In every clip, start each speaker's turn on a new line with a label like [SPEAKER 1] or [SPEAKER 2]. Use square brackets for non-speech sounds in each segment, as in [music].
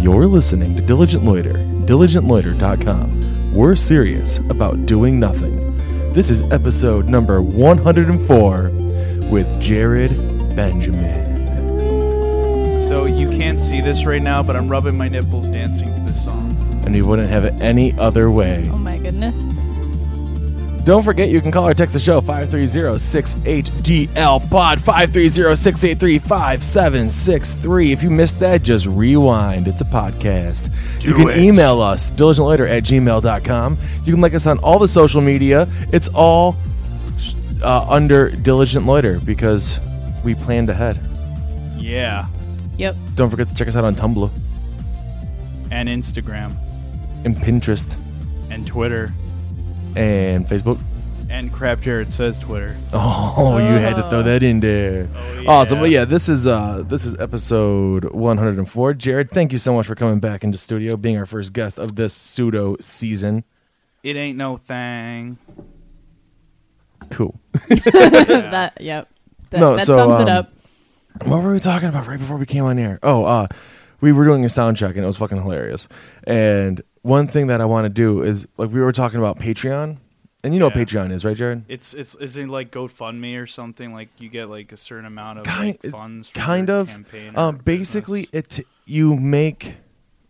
[SPEAKER 1] You're listening to Diligent Loiter, diligentloiter.com. We're serious about doing nothing. This is episode number 104 with Jared Benjamin.
[SPEAKER 2] So you can't see this right now, but I'm rubbing my nipples dancing to this song.
[SPEAKER 1] And we wouldn't have it any other way.
[SPEAKER 3] Oh my goodness.
[SPEAKER 1] Don't forget you can call or text the show 530-68DL pod 530-683-5763. If you missed that, just rewind. It's a podcast. you can
[SPEAKER 2] it.
[SPEAKER 1] email us, diligentloiter at gmail.com. You can like us on all the social media. It's all uh, under Diligent Loiter because we planned ahead.
[SPEAKER 2] Yeah.
[SPEAKER 3] Yep.
[SPEAKER 1] Don't forget to check us out on Tumblr
[SPEAKER 2] And Instagram
[SPEAKER 1] and Pinterest
[SPEAKER 2] and Twitter
[SPEAKER 1] and Facebook.
[SPEAKER 2] and Crap Jared says Twitter. [laughs]
[SPEAKER 1] Oh, you had to throw that in there.
[SPEAKER 2] Oh,
[SPEAKER 1] Awesome.
[SPEAKER 2] yeah.
[SPEAKER 1] But yeah, this is uh this is episode 104. Jared, thank you so much for coming back into studio, being our first guest of this pseudo season.
[SPEAKER 2] It ain't no thing.
[SPEAKER 1] Cool. [laughs]
[SPEAKER 3] that yep. That,
[SPEAKER 1] No,
[SPEAKER 3] that
[SPEAKER 1] so,
[SPEAKER 3] sums it
[SPEAKER 1] um,
[SPEAKER 3] up.
[SPEAKER 1] what were we talking about right before we came on air? Oh, uh we were doing a sound check and it was fucking hilarious. And one thing that I want to do is like we were talking about Patreon. And you know
[SPEAKER 2] Yeah.
[SPEAKER 1] what Patreon is, right, Jared?
[SPEAKER 2] It's it's is it like GoFundMe or something? Like you get like a certain amount of
[SPEAKER 1] kind,
[SPEAKER 2] like, funds. For
[SPEAKER 1] kind
[SPEAKER 2] your
[SPEAKER 1] of
[SPEAKER 2] Campaign or
[SPEAKER 1] um, basically
[SPEAKER 2] business.
[SPEAKER 1] it you make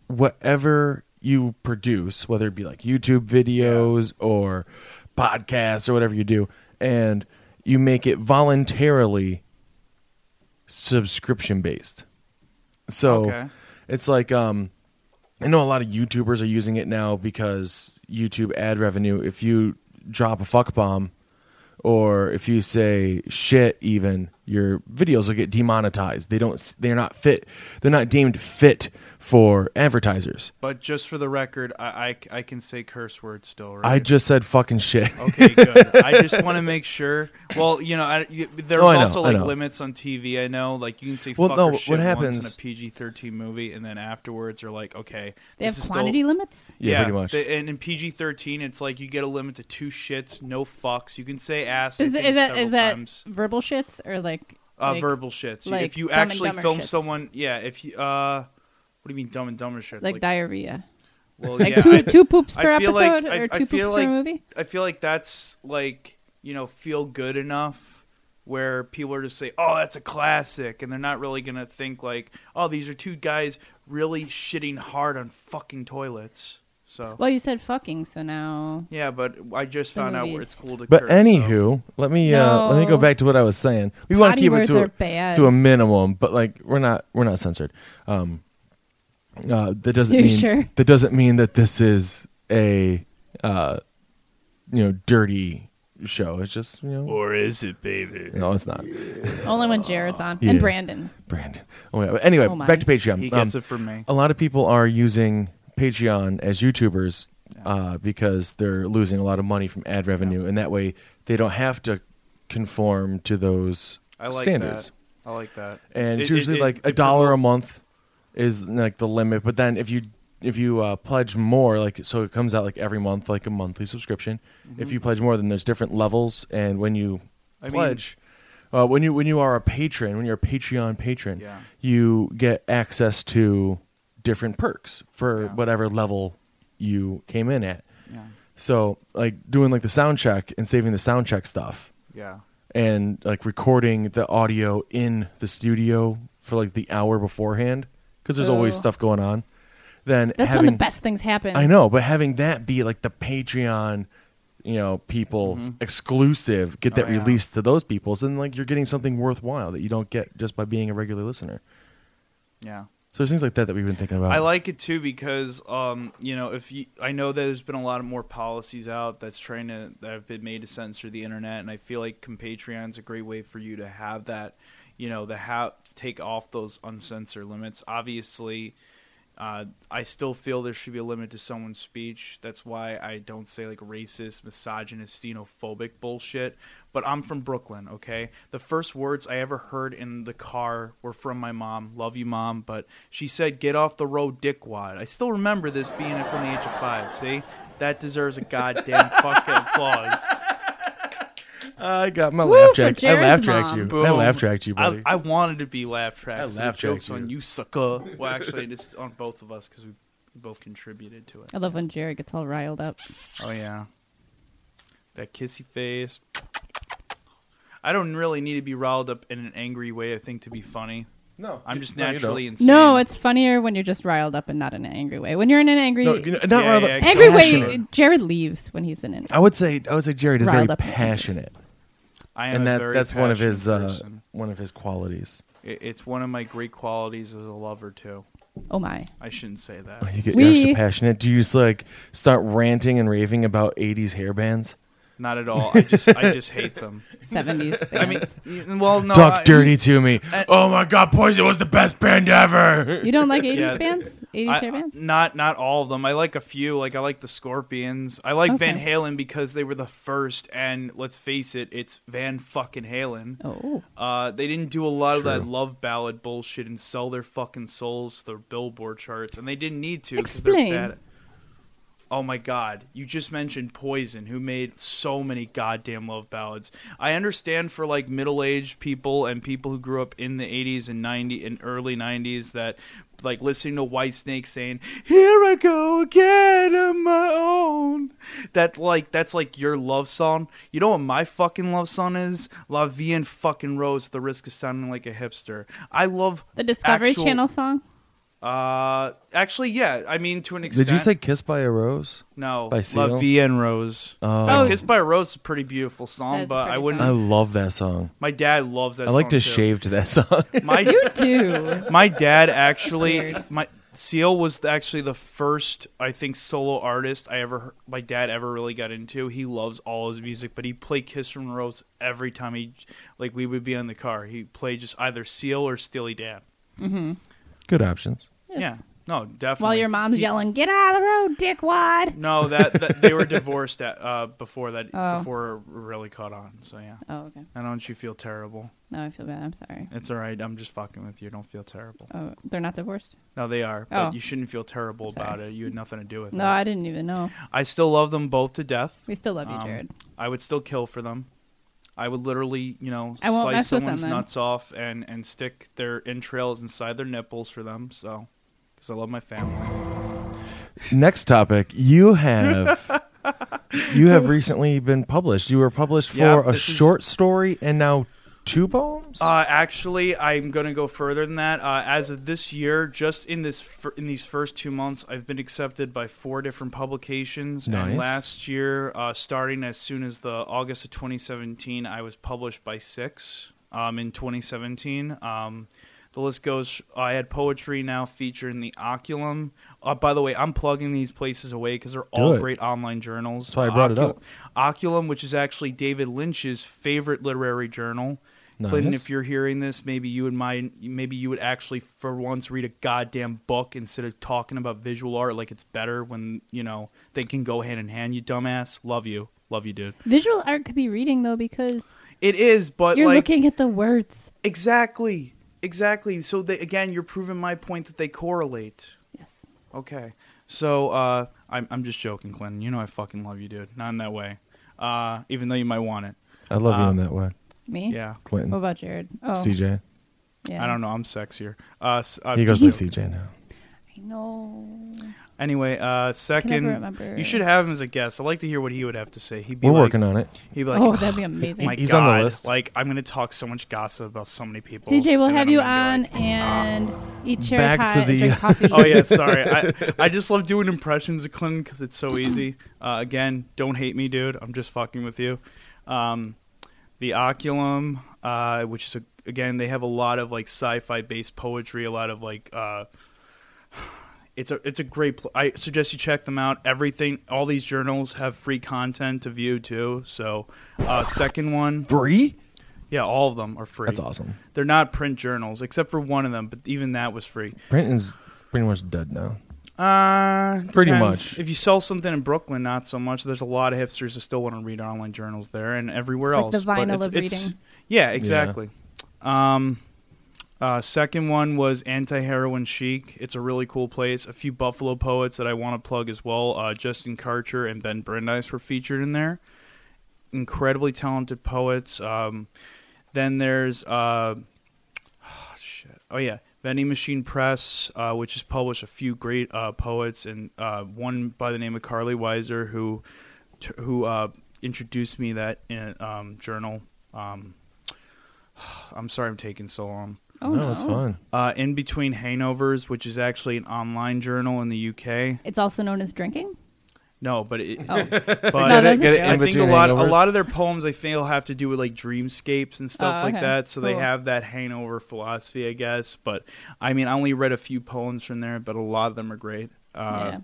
[SPEAKER 1] whatever you produce whether it be like youtube videos or podcasts or whatever you do and you make it voluntarily subscription based so
[SPEAKER 2] Okay.
[SPEAKER 1] it's like um i know a lot of youtubers are using it now because youtube ad revenue if you drop a fuck bomb or if you say shit even your videos will get demonetized. They don't they're not fit they're not deemed fit for advertisers
[SPEAKER 2] But just for the record, I, I, I can say curse words still, right?
[SPEAKER 1] i just said fucking shit
[SPEAKER 2] Okay, good. [laughs] I just want to make sure. Well, you know, I, you, there's
[SPEAKER 1] Oh, I know,
[SPEAKER 2] also
[SPEAKER 1] I
[SPEAKER 2] like
[SPEAKER 1] know.
[SPEAKER 2] limits on TV. I know, like you can say
[SPEAKER 1] Well,
[SPEAKER 2] fuck
[SPEAKER 1] no,
[SPEAKER 2] or
[SPEAKER 1] what
[SPEAKER 2] shit once in a PG-13 movie, and then afterwards, are like, okay,
[SPEAKER 3] They have
[SPEAKER 2] this is
[SPEAKER 3] quantity
[SPEAKER 2] still,
[SPEAKER 3] limits.
[SPEAKER 1] yeah, pretty much
[SPEAKER 2] the- and in PG-13, it's like you get a limit to two shits, no fucks. You can say ass. I
[SPEAKER 3] Is,
[SPEAKER 2] think,
[SPEAKER 3] the, is that
[SPEAKER 2] several
[SPEAKER 3] is that
[SPEAKER 2] times.
[SPEAKER 3] verbal shits or like,
[SPEAKER 2] uh,
[SPEAKER 3] like,
[SPEAKER 2] verbal shits?
[SPEAKER 3] like
[SPEAKER 2] if you
[SPEAKER 3] Dumb and
[SPEAKER 2] actually
[SPEAKER 3] Dumber
[SPEAKER 2] film
[SPEAKER 3] shits?
[SPEAKER 2] someone, yeah. If you, uh, what do you mean, dumb and dumber shits?
[SPEAKER 3] like, diarrhea?
[SPEAKER 2] well,
[SPEAKER 3] Like
[SPEAKER 2] yeah,
[SPEAKER 3] two
[SPEAKER 2] I- [laughs]
[SPEAKER 3] two poops per
[SPEAKER 2] I feel
[SPEAKER 3] episode
[SPEAKER 2] like- I-
[SPEAKER 3] or
[SPEAKER 2] I
[SPEAKER 3] two
[SPEAKER 2] feel
[SPEAKER 3] poops
[SPEAKER 2] like-
[SPEAKER 3] per movie?
[SPEAKER 2] I feel like that's like you know feel good enough where people are just say, "Oh, that's a classic," and they're not really gonna think like, "Oh, these are two guys really shitting hard on fucking toilets." So
[SPEAKER 3] Well, you said fucking, so now
[SPEAKER 2] yeah, but I just
[SPEAKER 3] The
[SPEAKER 2] found out where it's cool to.
[SPEAKER 1] but
[SPEAKER 2] curse, so-
[SPEAKER 1] anywho let me uh let me go back to what i was saying we want to keep it to a,
[SPEAKER 3] bad.
[SPEAKER 1] to a minimum but like we're not we're not censored um uh that doesn't
[SPEAKER 3] You
[SPEAKER 1] mean
[SPEAKER 3] sure?
[SPEAKER 1] that doesn't mean that this is a uh you know dirty show it's just you know
[SPEAKER 2] or is it, baby?
[SPEAKER 1] no it's not
[SPEAKER 3] Only when Jared's on
[SPEAKER 1] Yeah.
[SPEAKER 3] and Brandon.
[SPEAKER 1] brandon oh, yeah. anyway
[SPEAKER 3] Oh, my.
[SPEAKER 1] back to patreon
[SPEAKER 2] He
[SPEAKER 1] Um,
[SPEAKER 2] gets it from me.
[SPEAKER 1] a lot of people are using patreon as youtubers uh, because they're losing a lot of money from ad revenue and that way they don't have to conform to those
[SPEAKER 2] I like
[SPEAKER 1] standards
[SPEAKER 2] that. I like that.
[SPEAKER 1] and
[SPEAKER 2] It-
[SPEAKER 1] it's
[SPEAKER 2] it-
[SPEAKER 1] usually
[SPEAKER 2] it-
[SPEAKER 1] like a
[SPEAKER 2] it
[SPEAKER 1] dollar a
[SPEAKER 2] promote-
[SPEAKER 1] month is like the limit but then if you if you uh, pledge more like so it comes out like every month like a monthly subscription if you pledge more then there's different levels and when you
[SPEAKER 2] Mm-hmm. I mean-
[SPEAKER 1] pledge uh, when you when you are a patron when you're a patreon patron
[SPEAKER 2] Yeah.
[SPEAKER 1] you get access to different perks for
[SPEAKER 2] Yeah.
[SPEAKER 1] whatever level you came in at
[SPEAKER 2] Yeah.
[SPEAKER 1] so like doing like the sound check and saving the sound check stuff
[SPEAKER 2] Yeah.
[SPEAKER 1] and like recording the audio in the studio for like the hour beforehand because there's always stuff going on. Then
[SPEAKER 3] That's
[SPEAKER 1] having
[SPEAKER 3] when the best things happen.
[SPEAKER 1] I know, but having that be like the Patreon, you know, people mm-hmm. exclusive, get that
[SPEAKER 2] Oh, yeah.
[SPEAKER 1] released to those people, and like you're getting something worthwhile that you don't get just by being a regular listener.
[SPEAKER 2] Yeah.
[SPEAKER 1] So there's things like that that we've been thinking about.
[SPEAKER 2] I like it too because um, you know if you I know that there's been a lot of more policies out that's trying to that have been made to censor the internet and I feel like Compatreon's a great way for you to have that you know the have take off those uncensor limits obviously uh, I still feel there should be a limit to someone's speech. That's why I don't say like racist, misogynist, xenophobic bullshit. But I'm from Brooklyn, okay? The first words I ever heard in the car were from my mom. Love you, mom. But she said, "Get off the road, dickwad." I still remember this being it from the age of five. See, that deserves a goddamn [laughs] fucking applause.
[SPEAKER 1] I got my
[SPEAKER 3] Woo
[SPEAKER 1] laugh track. I laugh tracked
[SPEAKER 3] mom.
[SPEAKER 1] you. I laugh tracked you,
[SPEAKER 2] I,
[SPEAKER 1] buddy.
[SPEAKER 2] I wanted to be laugh tracked.
[SPEAKER 1] I
[SPEAKER 2] tracks.
[SPEAKER 1] laugh
[SPEAKER 2] The joke's
[SPEAKER 1] tracked
[SPEAKER 2] on
[SPEAKER 1] you.
[SPEAKER 2] you, sucker. Well, actually, it's on both of us because we both contributed to it.
[SPEAKER 3] I love when Jared gets all riled up.
[SPEAKER 2] Oh yeah, that kissy face. I don't really need to be riled up in an angry way. I think to be funny.
[SPEAKER 1] no,
[SPEAKER 2] I'm just naturally
[SPEAKER 1] don't.
[SPEAKER 2] insane.
[SPEAKER 3] No, it's funnier when you're just riled up and not in an angry way. When you're in an angry,
[SPEAKER 1] No, you know, not
[SPEAKER 2] Yeah,
[SPEAKER 1] rather
[SPEAKER 2] yeah,
[SPEAKER 3] angry
[SPEAKER 1] passionate.
[SPEAKER 3] way, Jared leaves when he's in an.
[SPEAKER 1] I would say I would say Jared is
[SPEAKER 3] Riled
[SPEAKER 1] very
[SPEAKER 3] up
[SPEAKER 1] passionate,
[SPEAKER 2] I am
[SPEAKER 1] and
[SPEAKER 2] a
[SPEAKER 1] that
[SPEAKER 2] very
[SPEAKER 1] that's one of his
[SPEAKER 2] passionate
[SPEAKER 1] uh,
[SPEAKER 2] person.
[SPEAKER 1] one of his qualities.
[SPEAKER 2] It- It's one of my great qualities as a lover too.
[SPEAKER 3] Oh my!
[SPEAKER 2] I shouldn't say that.
[SPEAKER 1] You get
[SPEAKER 3] We-
[SPEAKER 1] extra passionate. Do you just like start ranting and raving about '80s hair bands?
[SPEAKER 2] Not at all. I just I just hate them. [laughs]
[SPEAKER 3] Seventies. [laughs]
[SPEAKER 2] I mean, well, no.
[SPEAKER 1] Talk
[SPEAKER 2] I-
[SPEAKER 1] dirty to me.
[SPEAKER 2] I-
[SPEAKER 1] oh my God, Poison was the best band ever.
[SPEAKER 3] you don't like [laughs] eighties
[SPEAKER 2] Yeah.
[SPEAKER 3] bands? Eighties bands?
[SPEAKER 2] Not not all of them. I like a few. Like I like the Scorpions. I like Van Halen because they were the first. And let's face it, it's Van fucking Halen.
[SPEAKER 3] Oh,
[SPEAKER 2] Uh, they didn't do a lot of that love ballad bullshit and sell their fucking souls to their Billboard charts, and they didn't need to because they're
[SPEAKER 3] Explain.
[SPEAKER 2] bad. Oh my god, you just mentioned Poison, who made so many goddamn love ballads. I understand for like middle-aged people and people who grew up in the 80s and 90 and early 90s that like listening to Whitesnake saying, "Here I go again on my own." That like that's like your love song. You know what my fucking love song is? La Vie en fucking Rose at the risk of sounding like a hipster. I love
[SPEAKER 3] the Discovery
[SPEAKER 2] actual-
[SPEAKER 3] Channel song.
[SPEAKER 2] Uh actually yeah, I mean to an extent.
[SPEAKER 1] Did you say "Kiss by a Rose"?
[SPEAKER 2] No,
[SPEAKER 1] By
[SPEAKER 2] La
[SPEAKER 1] Seal?
[SPEAKER 2] Vie en Rose.
[SPEAKER 1] Oh,
[SPEAKER 3] Oh.
[SPEAKER 2] Kiss by a Rose is a pretty beautiful song,
[SPEAKER 3] is a
[SPEAKER 2] but I wouldn't.
[SPEAKER 1] I love that song.
[SPEAKER 2] My dad loves that.
[SPEAKER 1] I like
[SPEAKER 2] song
[SPEAKER 1] to
[SPEAKER 2] too.
[SPEAKER 1] shave to that song. [laughs]
[SPEAKER 2] My [laughs]
[SPEAKER 3] You do.
[SPEAKER 2] my dad actually
[SPEAKER 3] weird.
[SPEAKER 2] my Seal was actually the first I think solo artist I ever my dad ever really got into. He loves all his music, but he played Kiss from a Rose every time he like we would be in the car. He played just either Seal or Steely Dan.
[SPEAKER 1] Good options.
[SPEAKER 3] Yes.
[SPEAKER 2] Yeah. No, definitely.
[SPEAKER 3] While your mom's
[SPEAKER 2] He-
[SPEAKER 3] yelling, "Get out of the road, dickwad!"
[SPEAKER 2] No, that, that they were [laughs] divorced at, uh, before that
[SPEAKER 3] Oh.
[SPEAKER 2] before it really caught on. So yeah.
[SPEAKER 3] Oh, okay.
[SPEAKER 2] I don't you feel terrible.
[SPEAKER 3] No, I feel bad. I'm sorry.
[SPEAKER 2] It's all right. I'm just fucking with you. Don't feel terrible.
[SPEAKER 3] Oh, they're not divorced.
[SPEAKER 2] No, they are, but
[SPEAKER 3] Oh.
[SPEAKER 2] you shouldn't feel terrible
[SPEAKER 3] Sorry.
[SPEAKER 2] about it. You had nothing to do with it.
[SPEAKER 3] No,
[SPEAKER 2] it.
[SPEAKER 3] I didn't even know.
[SPEAKER 2] I still love them both to death.
[SPEAKER 3] We still love you,
[SPEAKER 2] Um,
[SPEAKER 3] Jared.
[SPEAKER 2] I would still kill for them. I would literally, you know,
[SPEAKER 3] I
[SPEAKER 2] slice
[SPEAKER 3] mess with them,
[SPEAKER 2] someone's nuts off and and stick their entrails inside their nipples for them. So, because I love my family.
[SPEAKER 1] Next topic. You have [laughs] you have recently been published. You were published for
[SPEAKER 2] Yeah,
[SPEAKER 1] a
[SPEAKER 2] this is-
[SPEAKER 1] short story and now two poems.
[SPEAKER 2] Uh, actually, I'm going to go further than that. Uh, as of this year, just in this fir- in these first two months, I've been accepted by four different publications.
[SPEAKER 1] Nice.
[SPEAKER 2] And last year, uh, starting as soon as the August of 2017, I was published by six. Um, in 2017, um, the list goes. I had poetry now featured in the Occulum. Uh, by the way, I'm plugging these places away because they're all
[SPEAKER 1] it.
[SPEAKER 2] great online journals.
[SPEAKER 1] That's why I brought it up.
[SPEAKER 2] Occulum, which is actually David Lynch's favorite literary journal. Clinton, if you're hearing this, maybe you would mind. Maybe you would actually, for once, read a goddamn book instead of talking about visual art like it's better when you know they can go hand in hand. You dumbass. Love you, love you, dude.
[SPEAKER 3] Visual art could be reading though because
[SPEAKER 2] It is, but
[SPEAKER 3] you're
[SPEAKER 2] like
[SPEAKER 3] looking at the words.
[SPEAKER 2] exactly, exactly. So they, again, you're proving my point that they correlate.
[SPEAKER 3] Yes.
[SPEAKER 2] Okay. So uh, I'm I'm just joking, Clinton. You know I fucking love you, dude. Not in that way. Uh, even though you might want it.
[SPEAKER 1] I love you
[SPEAKER 2] uh,
[SPEAKER 1] in that way,
[SPEAKER 3] Me?
[SPEAKER 2] Yeah.
[SPEAKER 1] Clinton.
[SPEAKER 3] What about Jared? Oh,
[SPEAKER 1] CJ.
[SPEAKER 3] Yeah.
[SPEAKER 2] I don't know. I'm sexier. Uh, s- I'm
[SPEAKER 1] He goes
[SPEAKER 2] just
[SPEAKER 1] by
[SPEAKER 2] joking.
[SPEAKER 1] CJ now.
[SPEAKER 3] I know.
[SPEAKER 2] Anyway, uh, second,
[SPEAKER 3] remember.
[SPEAKER 2] you should have him as a guest. I'd like to hear what he would have to say. He'd be
[SPEAKER 1] We're
[SPEAKER 2] like,
[SPEAKER 1] working on it.
[SPEAKER 2] He'd be like,
[SPEAKER 3] oh, that'd be amazing.
[SPEAKER 2] my
[SPEAKER 1] He's
[SPEAKER 2] God,
[SPEAKER 1] on the list.
[SPEAKER 2] Like, I'm gonna talk so much gossip about so many people.
[SPEAKER 3] CJ, we'll
[SPEAKER 2] and
[SPEAKER 3] have
[SPEAKER 2] then
[SPEAKER 3] you
[SPEAKER 2] I'm
[SPEAKER 3] on
[SPEAKER 2] gonna be like,
[SPEAKER 3] and eat cherry
[SPEAKER 1] Back
[SPEAKER 3] pie
[SPEAKER 1] to
[SPEAKER 3] and
[SPEAKER 1] the-
[SPEAKER 3] drink coffee.
[SPEAKER 2] oh yeah, [laughs] sorry. I I just love doing impressions of Clinton because it's so easy. Uh, again, don't hate me, dude. I'm just fucking with you. Um, the Occulum, uh, which is a, again, they have a lot of like sci-fi based poetry, a lot of like. Uh, it's a it's a great. Pl- I suggest you check them out. Everything, all these journals have free content to view too. So, uh, second one,
[SPEAKER 1] Free?
[SPEAKER 2] yeah, all of them are free.
[SPEAKER 1] That's awesome.
[SPEAKER 2] They're not print journals, except for one of them, but even that was free.
[SPEAKER 1] Brenton's pretty much dead now.
[SPEAKER 2] Uh,
[SPEAKER 1] Pretty
[SPEAKER 2] depends.
[SPEAKER 1] much.
[SPEAKER 2] If you sell something in Brooklyn, not so much. There's a lot of hipsters that still want to read online journals there and everywhere
[SPEAKER 3] It's
[SPEAKER 2] else.
[SPEAKER 3] like the
[SPEAKER 2] but
[SPEAKER 3] vinyl
[SPEAKER 2] it's-
[SPEAKER 3] of
[SPEAKER 2] it's-
[SPEAKER 3] reading.
[SPEAKER 2] Yeah, exactly. Um, uh, second one was Anti Heroin Chic. It's a really cool place. A few Buffalo poets that I want to plug as well. Uh, Justin Karcher and Ben Brandeis were featured in there. incredibly talented poets. Um, then there's uh, [sighs] oh, shit. Oh yeah, Vending Machine Press, uh, which has published a few great uh, poets, and uh, one by the name of Carly Weiser, who t- who uh, introduced me that in um, journal. Um, [sighs] I'm sorry, I'm taking so long.
[SPEAKER 3] Oh,
[SPEAKER 1] no, it's fun.
[SPEAKER 2] Uh, in between hangovers, which is actually an online journal in the UK.
[SPEAKER 3] It's also known as drinking.
[SPEAKER 2] No, but it,
[SPEAKER 3] Oh, [laughs]
[SPEAKER 2] but
[SPEAKER 3] No, that's
[SPEAKER 1] Get it
[SPEAKER 3] okay.
[SPEAKER 2] I think a
[SPEAKER 1] between
[SPEAKER 2] lot a
[SPEAKER 1] hangovers?
[SPEAKER 2] lot of their poems I feel have to do with like dreamscapes and stuff
[SPEAKER 3] Oh,
[SPEAKER 2] like
[SPEAKER 3] okay.
[SPEAKER 2] that. So they
[SPEAKER 3] Cool.
[SPEAKER 2] have that hangover philosophy, I guess. But I mean, I only read a few poems from there, but a lot of them are great. Uh,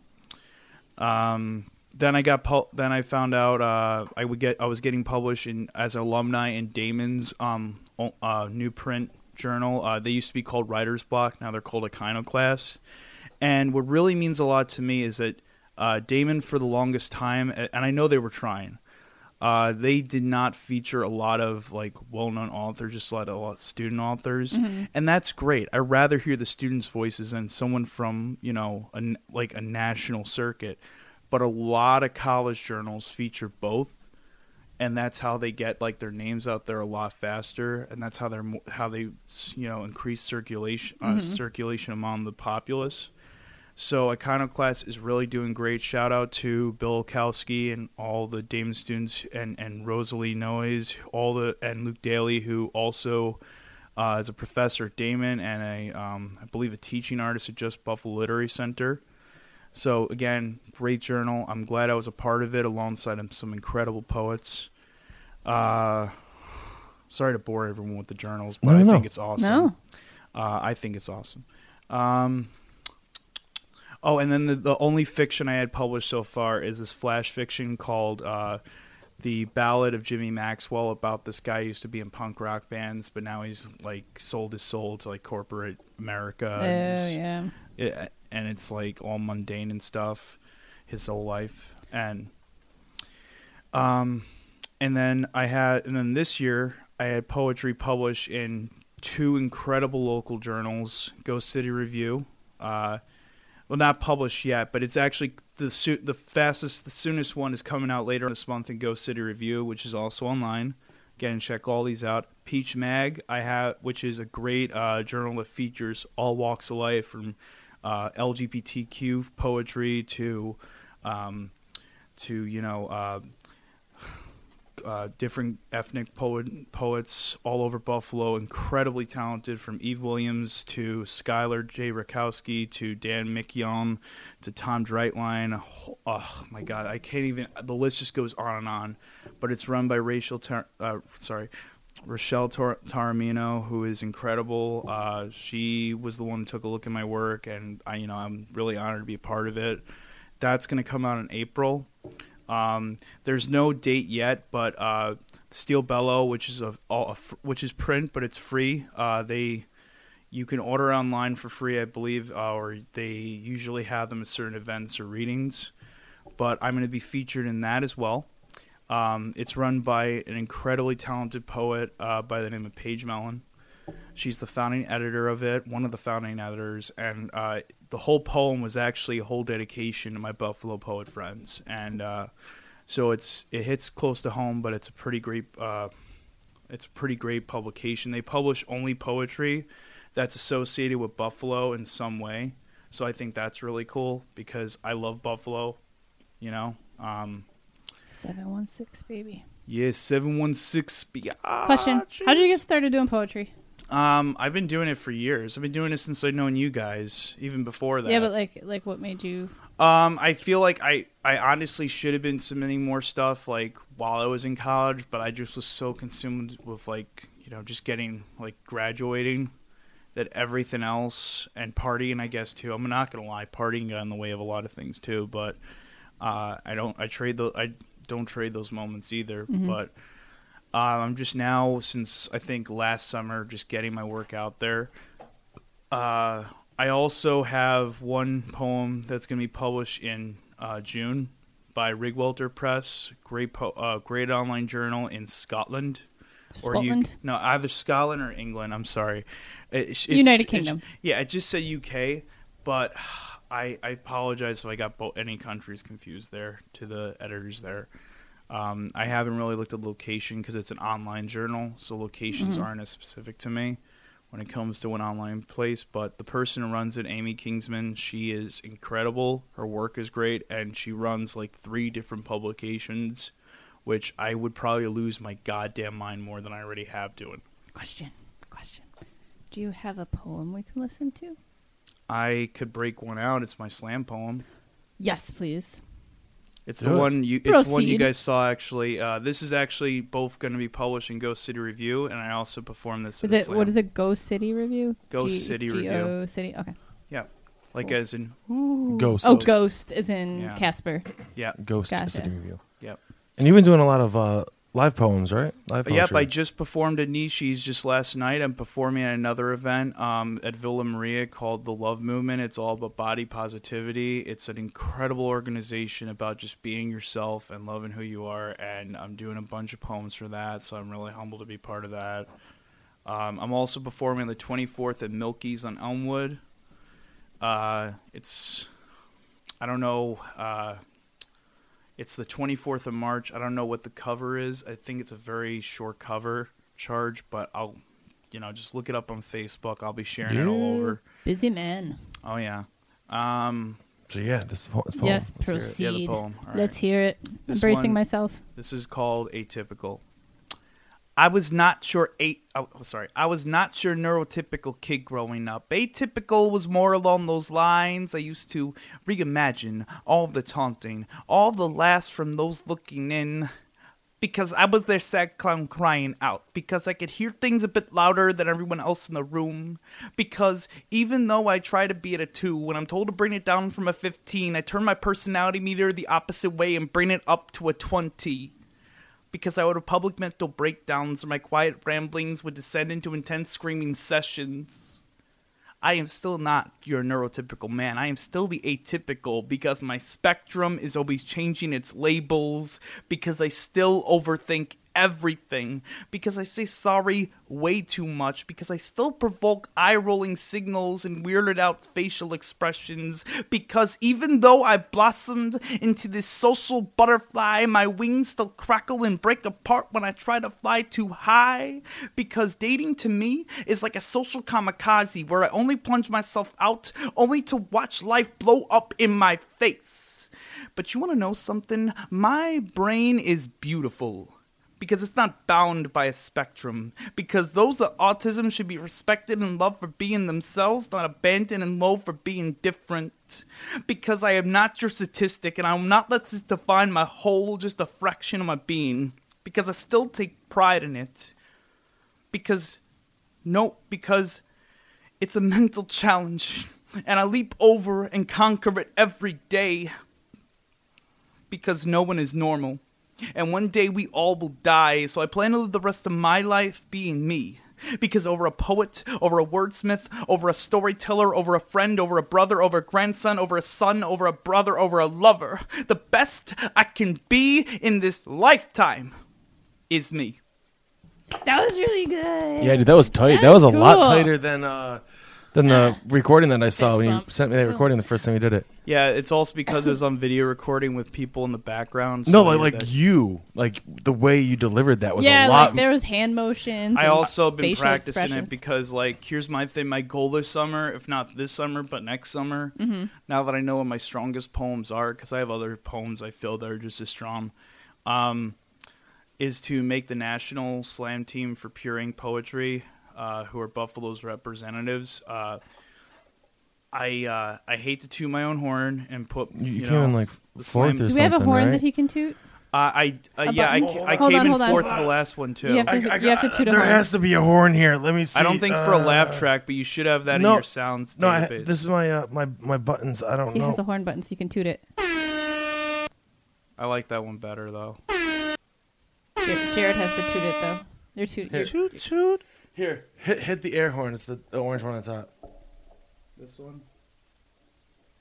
[SPEAKER 2] Um, then I got pu- then I found out uh, I would get I was getting published in as an alumni in Daemen's um, o- uh, new print journal. Uh, they used to be called Writer's Block. Now they're called Iconoclast. And what really means a lot to me is that uh, Daemen, for the longest time, and I know they were trying. Uh, they did not feature a lot of like well-known authors, just a lot of a lot of student authors, and that's great. I rather hear the students' voices than someone from you know a, like a national circuit. But a lot of college journals feature both, and that's how they get like their names out there a lot faster, and that's how they're how they you know increase circulation uh, circulation among the populace. So Iconoclast is really doing great. Shout out to Bill Kowski and all the Daemen students and, and Rosalie Noyes, all the and Luke Daly, who also uh, is a professor at Daemen and a um, I believe a teaching artist at Just Buffalo Literary Center. So again, great journal. I'm glad I was a part of it alongside some incredible poets. Uh, sorry to bore everyone with the journals, but
[SPEAKER 1] No,
[SPEAKER 2] I
[SPEAKER 1] no,
[SPEAKER 2] think it's awesome.
[SPEAKER 3] No.
[SPEAKER 2] Uh, I think it's awesome. Um, oh, and then the, the only fiction I had published so far is this flash fiction called uh, "The Ballad of Jimmy Maxwell" about this guy who used to be in punk rock bands, but now he's like sold his soul to like corporate America.
[SPEAKER 3] Oh
[SPEAKER 2] and
[SPEAKER 3] yeah.
[SPEAKER 2] it, and it's like all mundane and stuff his whole life and um and then i had and then this year i had poetry published in two incredible local journals ghost city review uh well not published yet but it's actually the su- the fastest the soonest one is coming out later this month in ghost city review which is also online. Again check all these out. Peach mag i have which is a great uh, journal that features all walks of life from uh, lgbtq poetry to um, to you know uh, uh, different ethnic poet, poets all over Buffalo, incredibly talented from Eve Williams to Skylar J. Rakowski to Dan Mickion to Tom Dreitline. Oh my God, I can't even. The list just goes on and on. But it's run by Rachel. Tar- uh, sorry. Rochelle Tar- Taramino, who is incredible. Uh, she was the one who took a look at my work, and I, you know, I'm really honored to be a part of it. That's going to come out in April. Um, there's no date yet, but uh, Steel Bellow, which is a, a which is print, but it's free. Uh, they you can order online for free, I believe, uh, or they usually have them at certain events or readings. But I'm going to be featured in that as well. Um, it's run by an incredibly talented poet uh, by the name of Paige Melin. She's the founding editor of it, one of the founding editors, and uh, the whole poem was actually a whole dedication to my Buffalo poet friends, and uh, so it's it hits close to home, but it's a pretty great uh, it's a pretty great publication. They publish only poetry that's associated with Buffalo in some way, so I think that's really cool because I love Buffalo, you know. Um,
[SPEAKER 3] Seven one six baby.
[SPEAKER 2] yeah, seven one six.
[SPEAKER 3] Question: How did you get started doing poetry?
[SPEAKER 2] Um, I've been doing it for years. I've been doing it since I've known you guys, even before that.
[SPEAKER 3] Yeah, but like, like, what made you?
[SPEAKER 2] Um, I feel like I, I honestly should have been submitting more stuff like while I was in college, but I just was so consumed with like you know just getting like graduating that everything else and partying, I guess too. I'm not gonna lie, partying got in the way of a lot of things too. But uh, I don't, I trade those, I don't trade those moments either. But uh, I'm just now since I think last summer just getting my work out there. Uh, I also have one poem that's going to be published in uh, June by Riggwelter Press, great po- uh, great online journal in Scotland.
[SPEAKER 3] Scotland?
[SPEAKER 2] U- no, either Scotland or England. I'm sorry. It- it's-
[SPEAKER 3] United
[SPEAKER 2] it's-
[SPEAKER 3] Kingdom.
[SPEAKER 2] yeah, it just said UK, but [sighs] I, I apologize if I got bo- any countries confused there to the editors there. Um, I haven't really looked at location because it's an online journal, so locations
[SPEAKER 3] Mhm.
[SPEAKER 2] aren't as specific to me when it comes to an online place. But the person who runs it, Amy Kinsman, she is incredible. Her work is great, and she runs like three different publications, which I would probably lose my goddamn mind more than I already have doing.
[SPEAKER 3] Question. Question. Do you have a poem we can listen to?
[SPEAKER 2] I could break one out. It's my slam poem.
[SPEAKER 3] Yes, please.
[SPEAKER 2] It's
[SPEAKER 1] Do
[SPEAKER 2] the
[SPEAKER 1] it.
[SPEAKER 2] one you. It's the one you guys saw. Actually, uh, this is actually both going to be published in Ghost City Review, and I also performed this.
[SPEAKER 3] Is
[SPEAKER 2] at
[SPEAKER 3] it
[SPEAKER 2] slam.
[SPEAKER 3] what is it? Ghost City review.
[SPEAKER 2] Ghost City Review.
[SPEAKER 3] G-O City. Okay.
[SPEAKER 2] Yeah, like
[SPEAKER 3] Cool.
[SPEAKER 2] as in,
[SPEAKER 1] Ghost.
[SPEAKER 3] Oh, Ghost is in
[SPEAKER 2] Yeah.
[SPEAKER 3] Casper.
[SPEAKER 2] yeah,
[SPEAKER 1] Ghost
[SPEAKER 3] Gotcha.
[SPEAKER 1] City Review.
[SPEAKER 2] Yep.
[SPEAKER 1] And you've been doing a lot of uh, live poems, right? Live
[SPEAKER 2] yep. I just performed at Nishi's just last night. I'm performing at another event um, at Villa Maria called the Love Movement. It's all about body positivity. It's an incredible organization about just being yourself and loving who you are. And I'm doing a bunch of poems for that, so I'm really humbled to be part of that. Um, I'm also performing the 24th at Milkie's on Elmwood. Uh, it's, I don't know. Uh, it's the 24th of March. I don't know what the cover is. I think it's a very short cover charge, but I'll, you know, just look it up on Facebook. I'll be sharing it all over.
[SPEAKER 3] Busy man.
[SPEAKER 2] Oh yeah. Um,
[SPEAKER 1] So yeah, this is po- this poem.
[SPEAKER 3] Yes,
[SPEAKER 1] Let's hear
[SPEAKER 3] proceed.
[SPEAKER 2] yeah, the poem. All right.
[SPEAKER 3] Let's hear it.
[SPEAKER 2] This
[SPEAKER 3] Embracing
[SPEAKER 2] one-
[SPEAKER 3] myself.
[SPEAKER 2] This is called atypical. I was not sure eight. Oh, oh, sorry, I was not sure neurotypical kid growing up. Atypical was more along those lines. I used to reimagine all the taunting, all the laughs from those looking in. Because I was their sad clown crying out. Because I could hear things a bit louder than everyone else in the room. Because even though I try to be at a 2, when I'm told to bring it down from a 15, I turn my personality meter the opposite way and bring it up to a 20 because I would have public mental breakdowns or my quiet ramblings would descend into intense screaming sessions. I am still not your neurotypical man. I am still the atypical because my spectrum is always changing its labels, because I still overthink everything, because I say sorry way too much, because I still provoke eye rolling signals and weirded out facial expressions, because even though I blossomed into this social butterfly, my wings still crackle and break apart when I try to fly too high, because dating to me is like a social kamikaze where I only plunge myself out only to watch life blow up in my face. But you want to know something? My brain is beautiful because it's not bound by a spectrum. Because those with autism should be respected and loved for being themselves, not abandoned and loathed for being different. Because I am not your statistic and I will not let this define my whole, just a fraction of my being. Because I still take pride in it. Because, no, because it's a [laughs] mental challenge. And I leap over and conquer it every day. Because no one is normal. And one day we all will die, so I plan to live the rest of my life being me. Because over a poet, over a wordsmith, over a storyteller, over a friend, over a brother, over a grandson, over a son, over a brother, over a lover, the best I can be in this lifetime is me.
[SPEAKER 3] That was really good.
[SPEAKER 1] Yeah, dude, that was tight. That
[SPEAKER 3] That's
[SPEAKER 1] was a lot tighter than uh, than the recording that I saw when you
[SPEAKER 3] bump.
[SPEAKER 1] sent me that recording the first time you did it.
[SPEAKER 2] Yeah, it's also because it was on video recording with people in the background. so
[SPEAKER 1] No, like like
[SPEAKER 2] that-
[SPEAKER 1] you, like the way you delivered that was
[SPEAKER 3] yeah,
[SPEAKER 1] a lot.
[SPEAKER 3] like there was hand motions.
[SPEAKER 2] I
[SPEAKER 3] and
[SPEAKER 2] also been
[SPEAKER 3] facial
[SPEAKER 2] practicing
[SPEAKER 3] expressions.
[SPEAKER 2] it because, like, here's my thing. My goal this summer, if not this summer, but next summer,
[SPEAKER 3] Mm-hmm.
[SPEAKER 2] now that I know what my strongest poems are, because I have other poems I feel that are just as strong, um, is to make the national slam team for Pure Ink Poetry, uh, who are Buffalo's representatives. Uh, I uh, I hate to toot my own horn and put
[SPEAKER 1] you,
[SPEAKER 2] you,
[SPEAKER 1] you
[SPEAKER 2] know,
[SPEAKER 1] came in like
[SPEAKER 2] the
[SPEAKER 1] fourth
[SPEAKER 2] slam-
[SPEAKER 1] or
[SPEAKER 3] Do we have a
[SPEAKER 1] something,
[SPEAKER 3] horn
[SPEAKER 1] right?
[SPEAKER 3] that he can toot?
[SPEAKER 2] uh, I uh,
[SPEAKER 3] A
[SPEAKER 2] yeah I,
[SPEAKER 3] button?
[SPEAKER 2] ca- I
[SPEAKER 3] Hold
[SPEAKER 2] came
[SPEAKER 3] on,
[SPEAKER 2] in
[SPEAKER 3] on.
[SPEAKER 2] fourth to the last one too.
[SPEAKER 3] You have to-
[SPEAKER 1] I- I
[SPEAKER 3] you have to
[SPEAKER 1] got-
[SPEAKER 3] toot a
[SPEAKER 1] there
[SPEAKER 3] horn.
[SPEAKER 1] has to be a horn here. Let me see.
[SPEAKER 2] I don't think for a
[SPEAKER 1] uh,
[SPEAKER 2] laugh track, but you should have that
[SPEAKER 1] no,
[SPEAKER 2] in your sounds
[SPEAKER 1] No, I,
[SPEAKER 2] database.
[SPEAKER 1] this is my uh, my my buttons. I don't know.
[SPEAKER 3] He
[SPEAKER 1] know.
[SPEAKER 3] has a horn button, so you can toot it.
[SPEAKER 2] I like that one better though.
[SPEAKER 3] Jared, Jared has to toot it though. They're toot.
[SPEAKER 1] Here.
[SPEAKER 3] you're-
[SPEAKER 2] Toot toot.
[SPEAKER 1] Here, hit hit the air horn. It's the, the orange one on top.
[SPEAKER 2] This one.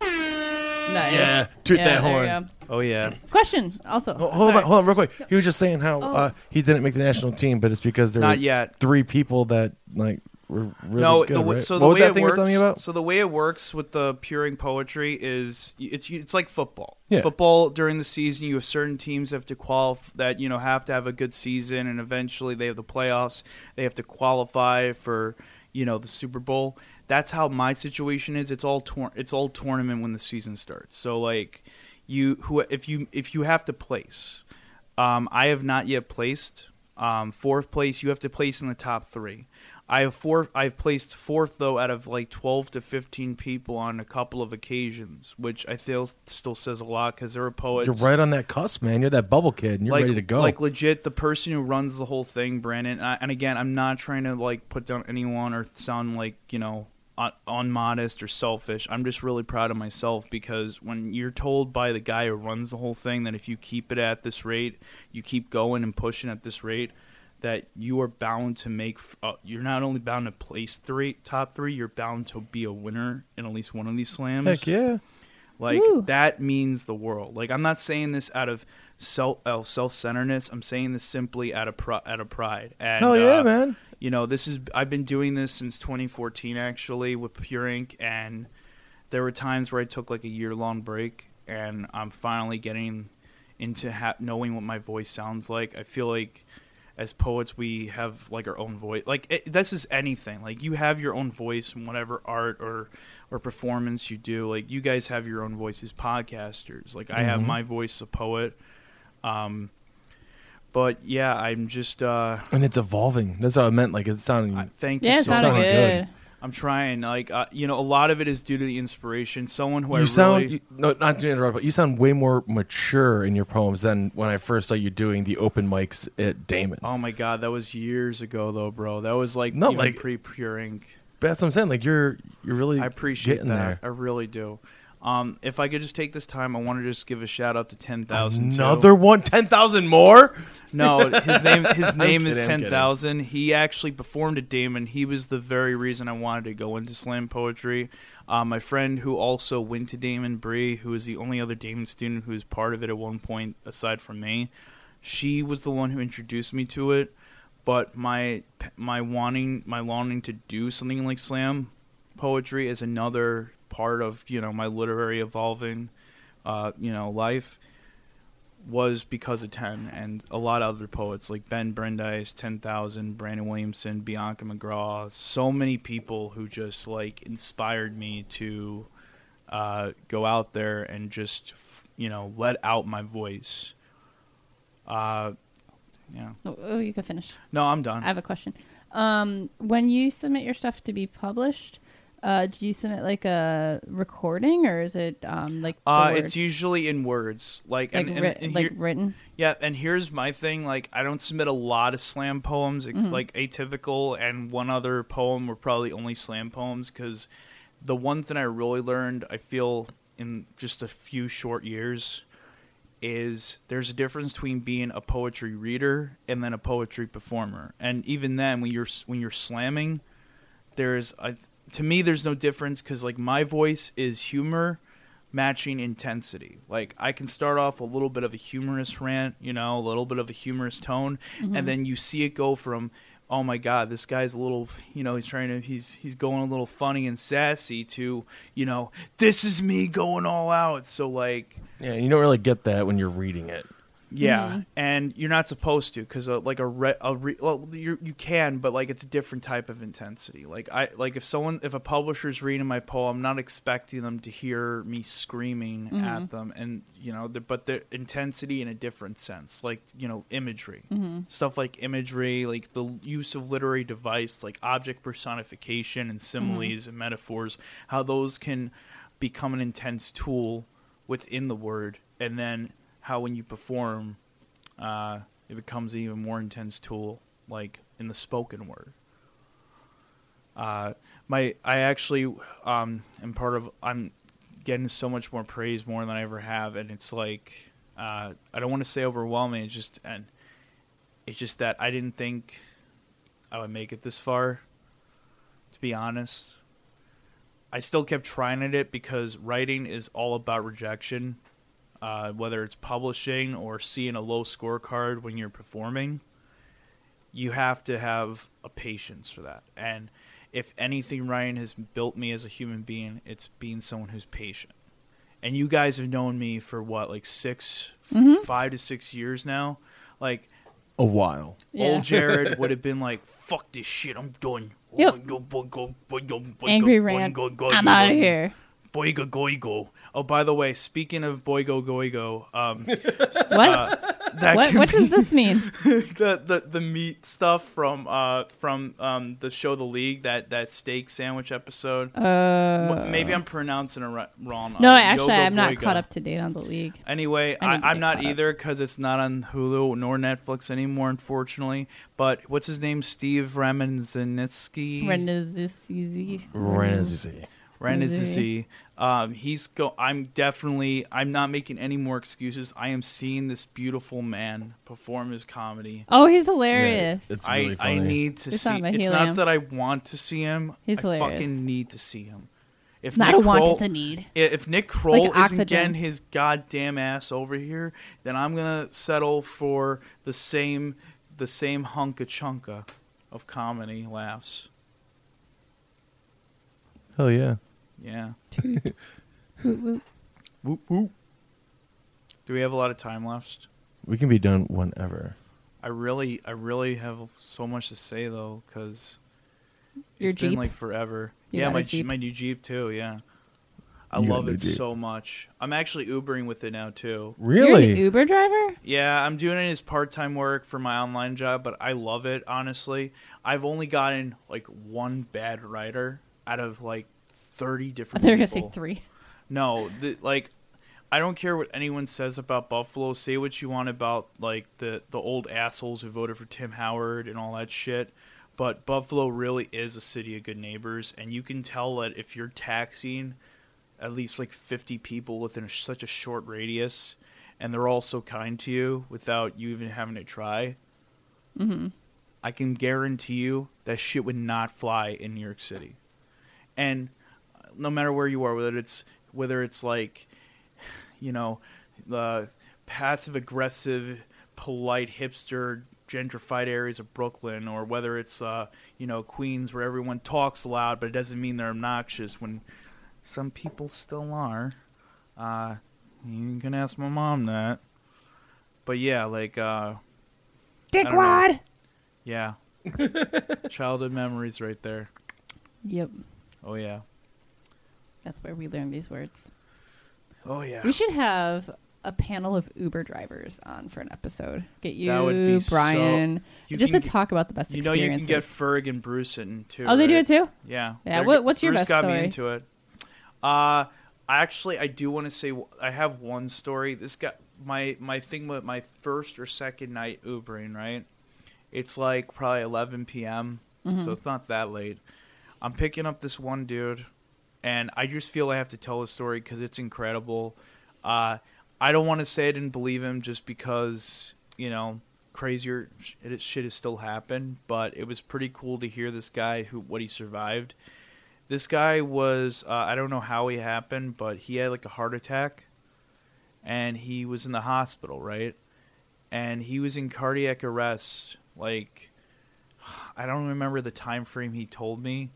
[SPEAKER 3] Nice.
[SPEAKER 1] Yeah, toot
[SPEAKER 3] Yeah,
[SPEAKER 1] that
[SPEAKER 3] there
[SPEAKER 1] horn.
[SPEAKER 3] you go.
[SPEAKER 2] Oh yeah.
[SPEAKER 3] Question also.
[SPEAKER 1] Ho- Hold
[SPEAKER 3] Sorry.
[SPEAKER 1] on, hold on, real quick. He was just saying how
[SPEAKER 3] Oh.
[SPEAKER 1] uh, he didn't make the national team, but it's because there
[SPEAKER 2] Not
[SPEAKER 1] were
[SPEAKER 2] yet.
[SPEAKER 1] three people that like were really
[SPEAKER 2] no,
[SPEAKER 1] good.
[SPEAKER 2] the,
[SPEAKER 1] right?
[SPEAKER 2] so the
[SPEAKER 1] was
[SPEAKER 2] way it
[SPEAKER 1] thing you were
[SPEAKER 2] works.
[SPEAKER 1] telling me about?
[SPEAKER 2] So the way it works with the Pure Ink poetry is it's it's like football.
[SPEAKER 1] Yeah.
[SPEAKER 2] Football during the season, you have certain teams have to qualify that you know have to have a good season, and eventually they have the playoffs. They have to qualify for you know the Super Bowl. That's how my situation is. It's all tour- it's all tournament when the season starts. So like you who if you if you have to place, um, I have not yet placed. Um, fourth place, you have to place in the top three. I have four. I've placed fourth though out of like twelve to fifteen people on a couple of occasions, which I feel still says a lot because there are poets.
[SPEAKER 1] You're right on that cusp, man. You're that bubble kid, and you're
[SPEAKER 2] like,
[SPEAKER 1] ready to go.
[SPEAKER 2] Like legit, the person who runs the whole thing, Brandon. And, I, and again, I'm not trying to like put down anyone or sound like you know unmodest or selfish. I'm just really proud of myself because when you're told by the guy who runs the whole thing that if you keep it at this rate, you keep going and pushing at this rate, that you are bound to make. Uh, you're not only bound to place three top three, you're bound to be a winner in at least one of these slams.
[SPEAKER 1] Heck yeah.
[SPEAKER 2] Like
[SPEAKER 3] Woo.
[SPEAKER 2] that means the world. Like I'm not saying this out of self uh, self centeredness. I'm saying this simply out of pro- out of pride. And,
[SPEAKER 1] Hell yeah,
[SPEAKER 2] uh,
[SPEAKER 1] man.
[SPEAKER 2] You know, this is I've been doing this since 2014 actually with Pure Ink, and there were times where I took like a year long break, and I'm finally getting into ha- knowing what my voice sounds like. I feel like as poets we have like our own voice like it, this is anything like you have your own voice in whatever art or or performance you do like you guys have your own voices podcasters like i have
[SPEAKER 1] Mhm.
[SPEAKER 2] my voice a poet um but yeah i'm just uh
[SPEAKER 1] And it's evolving. That's what I meant. Like it's sounding.
[SPEAKER 2] I, thank
[SPEAKER 3] Yeah,
[SPEAKER 2] you
[SPEAKER 3] it
[SPEAKER 2] so
[SPEAKER 3] sounded
[SPEAKER 2] much
[SPEAKER 3] good.
[SPEAKER 1] good.
[SPEAKER 2] I'm trying like uh, you know a lot of it is due to the inspiration someone who i
[SPEAKER 1] you sound
[SPEAKER 2] really
[SPEAKER 1] you, no, not to interrupt, but you sound way more mature in your poems than when I first saw you doing the open mics at Daemen.
[SPEAKER 2] oh my god that was years ago though bro that was like
[SPEAKER 1] No, like-
[SPEAKER 2] pre pure ink
[SPEAKER 1] That's what I'm saying. Like you're you're really
[SPEAKER 2] I appreciate
[SPEAKER 1] getting
[SPEAKER 2] that.
[SPEAKER 1] there.
[SPEAKER 2] I really do. Um, if I could just take this time, I want to just give a shout out to ten thousand.
[SPEAKER 1] Another one, ten thousand more.
[SPEAKER 2] No, his name [laughs] his name is
[SPEAKER 1] kidding, I'm
[SPEAKER 2] ten thousand. He actually performed at Daemen. He was the very reason I wanted to go into slam poetry. Um, my friend who also went to Daemen, Bree, who is the only other Daemen student who was part of it at one point aside from me, she was the one who introduced me to it. But my my wanting my longing to do something like slam poetry is another part of you know my literary evolving uh, you know life was because of 10 and a lot of other poets like Ben Brandeis, 10,000, Brandon Williamson, Bianca McGraw, so many people who just like inspired me to uh, go out there and just you know let out my voice. Uh, yeah.
[SPEAKER 3] Oh, oh, you can finish.
[SPEAKER 2] No, I'm done.
[SPEAKER 3] I have a question. Um, when you submit your stuff to be published, uh, do you submit like a recording or is it um, like
[SPEAKER 2] uh, it's usually in words, like
[SPEAKER 3] like,
[SPEAKER 2] and, and,
[SPEAKER 3] writ-
[SPEAKER 2] and
[SPEAKER 3] like
[SPEAKER 2] here-
[SPEAKER 3] written?
[SPEAKER 2] Yeah, and here's my thing. Like, I don't submit a lot of slam poems. It's
[SPEAKER 3] Mhm.
[SPEAKER 2] like atypical, and one other poem were probably only slam poems because the one thing I really learned, I feel, in just a few short years, is there's a difference between being a poetry reader and then a poetry performer. And even then, when you're when you're slamming, there's a, to me there's no difference because like my voice is humor matching intensity. Like I can start off a little bit of a humorous rant, you know, a little bit of a humorous tone, and mm-hmm. then you see it go from oh my god, this guy's a little, you know, he's trying to he's he's going a little funny and sassy to, you know, this is me going all out. So like
[SPEAKER 1] Yeah, you don't really get that when you're reading it.
[SPEAKER 2] Yeah,
[SPEAKER 3] Mhm.
[SPEAKER 2] and you're not supposed to because uh, like a, re- a re- well, you you can, but like it's a different type of intensity. Like I like if someone if a publisher's reading my poem, I'm not expecting them to hear me screaming
[SPEAKER 3] Mhm.
[SPEAKER 2] at them, and you know, the, but the intensity in a different sense, like you know, imagery
[SPEAKER 3] hmm
[SPEAKER 2] stuff like imagery, like the use of literary device, like object personification and similes and metaphors, how those can become an intense tool within the word, and then how when you perform, uh, it becomes an even more intense tool, like in the spoken word. Uh, my I actually um, am part of I'm getting so much more praise more than I ever have, and it's like uh, I don't want to say overwhelming. It's just and it's just that I didn't think I would make it this far. To be honest, I still kept trying at it because writing is all about rejection. Uh, whether it's publishing or seeing a low scorecard when you're performing, you have to have a patience for that. And if anything Ryan has built me as a human being, it's being someone who's patient. And you guys have known me for what, like 6 f- five to six years now. Like
[SPEAKER 1] A while.
[SPEAKER 3] Yeah.
[SPEAKER 2] old Jared [laughs] would have been like, "Fuck this shit, I'm done."
[SPEAKER 3] Yep. Angry rant. I'm out of here.
[SPEAKER 2] Boygo Goigo. Oh, by the way, speaking of Boygo Goigo, um, [laughs]
[SPEAKER 3] What?
[SPEAKER 2] uh, that
[SPEAKER 3] what? What does this mean? [laughs]
[SPEAKER 2] the, the the meat stuff from uh from um the show The League that that steak sandwich episode.
[SPEAKER 3] Uh,
[SPEAKER 2] Maybe I'm pronouncing it ri- wrong.
[SPEAKER 3] no,
[SPEAKER 2] Uh,
[SPEAKER 3] actually,
[SPEAKER 2] Yogo
[SPEAKER 3] I'm not caught up to date on the league.
[SPEAKER 2] Anyway,
[SPEAKER 3] I
[SPEAKER 2] I'm not either because it's not on Hulu nor Netflix anymore, unfortunately. But what's his name? Steve Remenzinitsky.
[SPEAKER 3] Renizzi.
[SPEAKER 1] Renzi.
[SPEAKER 2] Renizzi. Um, he's go. I'm definitely. I'm not making any more excuses. I am seeing this beautiful man perform his comedy.
[SPEAKER 3] Oh, he's hilarious.
[SPEAKER 1] it's
[SPEAKER 2] I,
[SPEAKER 1] really
[SPEAKER 2] I
[SPEAKER 1] funny.
[SPEAKER 2] need to
[SPEAKER 3] It's
[SPEAKER 2] see.
[SPEAKER 3] not my
[SPEAKER 2] It's not that I want to see him.
[SPEAKER 3] He's
[SPEAKER 2] I
[SPEAKER 3] hilarious.
[SPEAKER 2] fucking need to see him. If
[SPEAKER 3] Not
[SPEAKER 2] Nick
[SPEAKER 3] a want,
[SPEAKER 2] Kroll,
[SPEAKER 3] it's a need.
[SPEAKER 2] if Nick Kroll isn't getting his goddamn ass over here, then I'm gonna settle for the same the same hunka chunka of comedy laughs.
[SPEAKER 1] Hell yeah.
[SPEAKER 2] Yeah. [laughs]
[SPEAKER 3] Woot, woot.
[SPEAKER 2] Whoop whoop. Do we have a lot of time left?
[SPEAKER 1] We can be done whenever.
[SPEAKER 2] I really, I really have so much to say though, because
[SPEAKER 3] Your
[SPEAKER 2] it's been
[SPEAKER 3] Jeep?
[SPEAKER 2] like forever.
[SPEAKER 3] You
[SPEAKER 2] yeah,
[SPEAKER 3] got a
[SPEAKER 2] my
[SPEAKER 3] Jeep?
[SPEAKER 2] my new Jeep too. Yeah, I
[SPEAKER 1] You got a
[SPEAKER 2] love
[SPEAKER 1] new
[SPEAKER 2] it
[SPEAKER 1] Jeep.
[SPEAKER 2] so much. I'm actually Ubering with it now too.
[SPEAKER 3] You're
[SPEAKER 1] Really?
[SPEAKER 3] an Uber driver?
[SPEAKER 2] Yeah, I'm doing it as part time work for my online job, but I love it honestly. I've only gotten like one bad rider out of like 30 different
[SPEAKER 3] They're gonna say three.
[SPEAKER 2] No, the, like I don't care what anyone says about Buffalo. Say what you want about like the the old assholes who voted for Tim Howard and all that shit. But Buffalo really is a city of good neighbors, and you can tell that if you're taxing at least like 50 people within a, such a short radius, and they're all so kind to you without you even having to try.
[SPEAKER 3] Mm-hmm.
[SPEAKER 2] I can guarantee you that shit would not fly in New York City. And no matter where you are, whether it's whether it's like, you know, the passive aggressive, polite hipster gentrified areas of Brooklyn, or whether it's uh, you know Queens where everyone talks loud, but it doesn't mean they're obnoxious. When some people still are. Uh, you can ask my mom that. But yeah, like uh, I.
[SPEAKER 3] Dickwad.
[SPEAKER 2] yeah. [laughs] Childhood memories right there.
[SPEAKER 3] Yep,
[SPEAKER 2] Oh yeah.
[SPEAKER 3] That's where we learn these words.
[SPEAKER 2] Oh yeah.
[SPEAKER 3] We should have a panel of Uber drivers on for an episode. Get you,
[SPEAKER 2] That would be so-
[SPEAKER 3] Brian,
[SPEAKER 2] You
[SPEAKER 3] just to talk about the best
[SPEAKER 2] You know you can get. Ferg and Bruce in too.
[SPEAKER 3] Oh, they do it too.
[SPEAKER 2] Yeah.
[SPEAKER 3] Yeah, what- what's your
[SPEAKER 2] Bruce
[SPEAKER 3] best
[SPEAKER 2] got
[SPEAKER 3] story?
[SPEAKER 2] me into it. Uh actually I do want to say I have one story. This got my my thing with my first or second night Ubering, right? It's like probably 11 p.m.
[SPEAKER 3] Mm-hmm.
[SPEAKER 2] So it's not that late. I'm picking up this one dude and I just feel I have to tell the story cuz it's incredible. Uh I don't want to say I didn't believe him just because, you know, crazier sh- it- shit has still happened, but it was pretty cool to hear this guy who what he survived. This guy was uh, I don't know how he happened, but he had like a heart attack and he was in the hospital, right? And he was in cardiac arrest like [sighs] I don't remember the time frame he told me,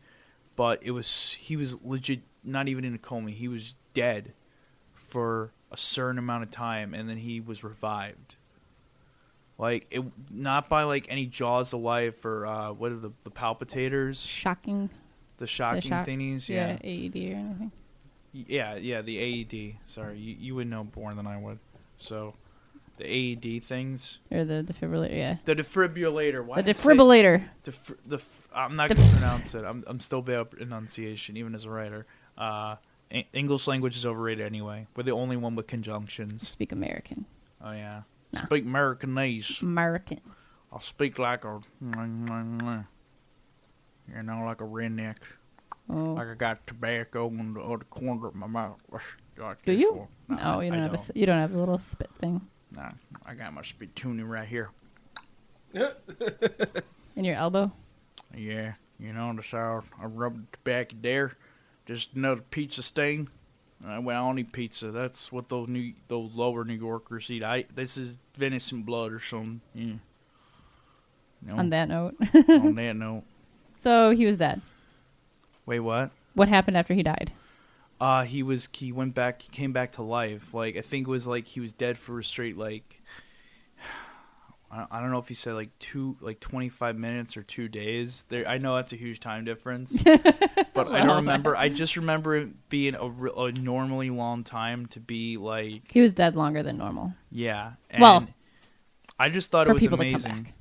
[SPEAKER 2] but it was he was legit not even in a coma. He was dead for a certain amount of time and then he was revived. Like it not by like any jaws of life or uh what are the, the palpitators,
[SPEAKER 3] Shocking.
[SPEAKER 2] the shocking
[SPEAKER 3] shock-
[SPEAKER 2] thingies,
[SPEAKER 3] Yeah,
[SPEAKER 2] yeah.
[SPEAKER 3] AED or anything.
[SPEAKER 2] Yeah, yeah, the AED. Sorry, you, you would know more than I would. So, the AED things,
[SPEAKER 3] Or the defibrillator. Yeah.
[SPEAKER 2] the defibrillator. Why
[SPEAKER 3] the
[SPEAKER 2] did I say-
[SPEAKER 3] defibrillator.
[SPEAKER 2] Def- the f- I'm not to pronounce it. I'm I'm still bad at pronunciation, even as a writer. Uh, English language is overrated anyway. We're the only one with conjunctions.
[SPEAKER 3] Speak American.
[SPEAKER 2] Oh yeah,
[SPEAKER 3] Nah.
[SPEAKER 2] speak Americanese.
[SPEAKER 3] American.
[SPEAKER 2] I'll speak like a, you know, like a redneck.
[SPEAKER 3] Oh.
[SPEAKER 2] Like I got tobacco in the other corner of my mouth.
[SPEAKER 3] Do you? No, you
[SPEAKER 2] I
[SPEAKER 3] don't have a you don't have a little spit thing
[SPEAKER 2] Nah, I got my spit tuning right here. [laughs]
[SPEAKER 3] in your elbow.
[SPEAKER 2] Yeah, you know, that's how I rubbed the tobacco there. Just another pizza stain. Uh, well, I don't eat pizza. That's what those new, those lower New Yorkers eat. I this is venison blood or something. Yeah. Know,
[SPEAKER 3] On that note.
[SPEAKER 2] on that [laughs] note,
[SPEAKER 3] so he was dead.
[SPEAKER 2] Wait, what?
[SPEAKER 3] What happened after he died?
[SPEAKER 2] Uh, he was he went back. He came back to life. Like I think it was like he was dead for a straight like. [sighs] I don't know if he said like two, like twenty five minutes or two days. There, I know that's a huge time difference, [laughs] but I don't remember. I just remember it being a, re- a normally long time to be like,
[SPEAKER 3] He was dead longer than normal.
[SPEAKER 2] yeah. And
[SPEAKER 3] Well,
[SPEAKER 2] I just thought it was
[SPEAKER 3] people to come
[SPEAKER 2] amazing.